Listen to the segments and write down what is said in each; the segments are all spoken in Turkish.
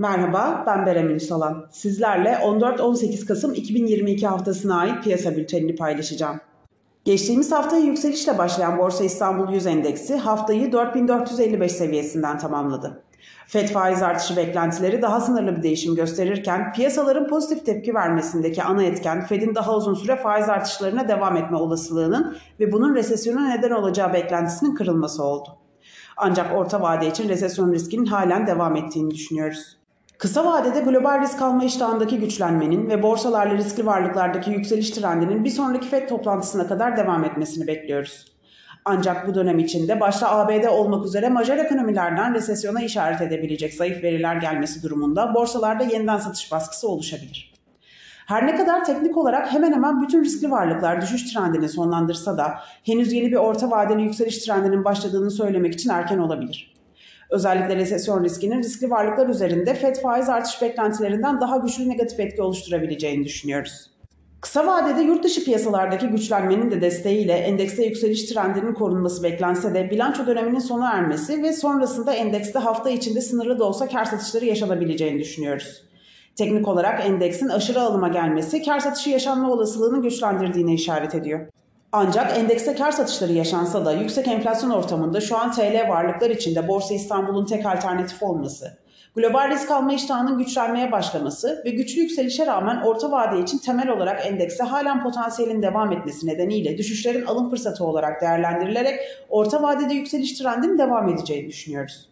Merhaba, ben Berem Ünsalan. Sizlerle 14-18 Kasım 2022 haftasına ait piyasa bültenini paylaşacağım. Geçtiğimiz haftaya yükselişle başlayan Borsa İstanbul 100 Endeksi haftayı 4455 seviyesinden tamamladı. FED faiz artışı beklentileri daha sınırlı bir değişim gösterirken piyasaların pozitif tepki vermesindeki ana etken FED'in daha uzun süre faiz artışlarına devam etme olasılığının ve bunun resesyona neden olacağı beklentisinin kırılması oldu. Ancak orta vade için resesyon riskinin halen devam ettiğini düşünüyoruz. Kısa vadede global risk alma iştahındaki güçlenmenin ve borsalarla riskli varlıklardaki yükseliş trendinin bir sonraki FED toplantısına kadar devam etmesini bekliyoruz. Ancak bu dönem içinde başta ABD olmak üzere majör ekonomilerden resesyona işaret edebilecek zayıf veriler gelmesi durumunda borsalarda yeniden satış baskısı oluşabilir. Her ne kadar teknik olarak hemen hemen bütün riskli varlıklar düşüş trendini sonlandırsa da henüz yeni bir orta vadeli yükseliş trendinin başladığını söylemek için erken olabilir. Özellikle resesyon riskinin riskli varlıklar üzerinde FED faiz artış beklentilerinden daha güçlü negatif etki oluşturabileceğini düşünüyoruz. Kısa vadede yurt dışı piyasalardaki güçlenmenin de desteğiyle endekste yükseliş trendinin korunması beklense de bilanço döneminin sona ermesi ve sonrasında endekste hafta içinde sınırlı da olsa kar satışları yaşanabileceğini düşünüyoruz. Teknik olarak endeksin aşırı alıma gelmesi kar satışı yaşanma olasılığını güçlendirdiğine işaret ediyor. Ancak endekste kar satışları yaşansa da yüksek enflasyon ortamında şu an TL varlıklar içinde Borsa İstanbul'un tek alternatif olması, global risk alma iştahının güçlenmeye başlaması ve güçlü yükselişe rağmen orta vade için temel olarak endekse halen potansiyelin devam etmesi nedeniyle düşüşlerin alım fırsatı olarak değerlendirilerek orta vadede yükseliş trendinin devam edeceğini düşünüyoruz.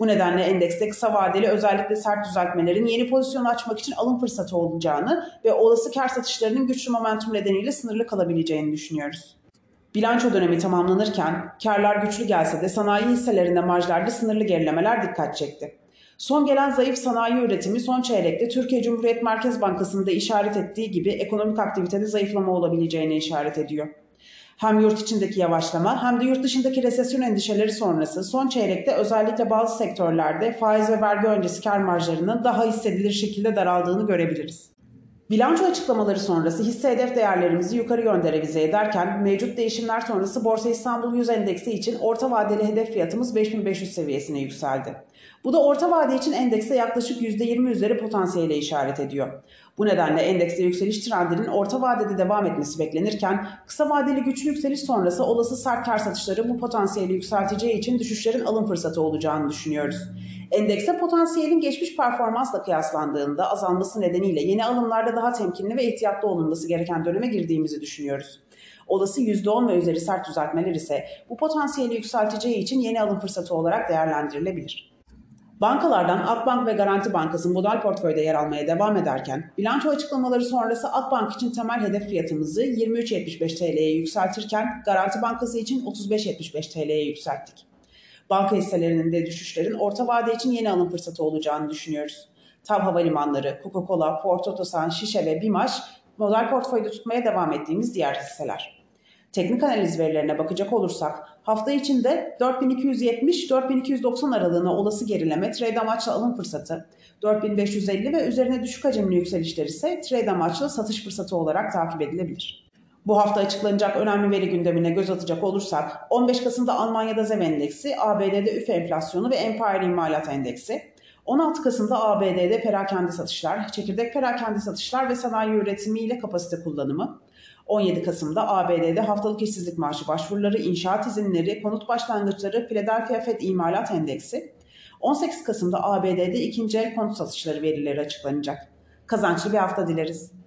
Bu nedenle endekste kısa vadeli özellikle sert düzeltmelerin yeni pozisyon açmak için alım fırsatı olacağını ve olası kar satışlarının güçlü momentum nedeniyle sınırlı kalabileceğini düşünüyoruz. Bilanço dönemi tamamlanırken karlar güçlü gelse de sanayi hisselerinde marjlarda sınırlı gerilemeler dikkat çekti. Son gelen zayıf sanayi üretimi son çeyrekte Türkiye Cumhuriyet Merkez Bankası'nda işaret ettiği gibi ekonomik aktivitede zayıflama olabileceğine işaret ediyor. Hem yurt içindeki yavaşlama hem de yurt dışındaki resesyon endişeleri sonrası son çeyrekte özellikle bazı sektörlerde faiz ve vergi öncesi kar marjlarının daha hissedilir şekilde daraldığını görebiliriz. Bilanço açıklamaları sonrası hisse hedef değerlerimizi yukarı yönde revize ederken mevcut değişimler sonrası Borsa İstanbul 100 endeksi için orta vadeli hedef fiyatımız 5500 seviyesine yükseldi. Bu da orta vade için endekse yaklaşık %20 üzeri potansiyele işaret ediyor. Bu nedenle endekste yükseliş trendinin orta vadede devam etmesi beklenirken kısa vadeli güçlü yükseliş sonrası olası sert kar satışları bu potansiyeli yükselteceği için düşüşlerin alım fırsatı olacağını düşünüyoruz. Endekse potansiyelin geçmiş performansla kıyaslandığında azalması nedeniyle yeni alımlarda daha temkinli ve ihtiyatlı olunması gereken döneme girdiğimizi düşünüyoruz. Olası %10 ve üzeri sert düzeltmeler ise bu potansiyeli yükselteceği için yeni alım fırsatı olarak değerlendirilebilir. Bankalardan Akbank ve Garanti Bankası model portföyde yer almaya devam ederken bilanço açıklamaları sonrası Akbank için temel hedef fiyatımızı 23.75 TL'ye yükseltirken Garanti Bankası için 35.75 TL'ye yükselttik. Banka hisselerinin de düşüşlerin orta vade için yeni alım fırsatı olacağını düşünüyoruz. TAV Havalimanları, Coca-Cola, Ford Otosan, Şişe ve Bimaş model portföyde tutmaya devam ettiğimiz diğer hisseler. Teknik analiz verilerine bakacak olursak hafta içinde 4270-4290 aralığına olası gerileme trade amaçlı alım fırsatı, 4550 ve üzerine düşük hacimli yükselişler ise trade amaçlı satış fırsatı olarak takip edilebilir. Bu hafta açıklanacak önemli veri gündemine göz atacak olursak 15 Kasım'da Almanya'da ZEM endeksi, ABD'de üfe enflasyonu ve Empire imalat endeksi, 16 Kasım'da ABD'de perakende satışlar, çekirdek perakende satışlar ve sanayi üretimi ile kapasite kullanımı, 17 Kasım'da ABD'de haftalık işsizlik maaşı başvuruları, inşaat izinleri, konut başlangıçları, Philadelphia Fed imalat endeksi, 18 Kasım'da ABD'de ikinci el konut satışları verileri açıklanacak. Kazançlı bir hafta dileriz.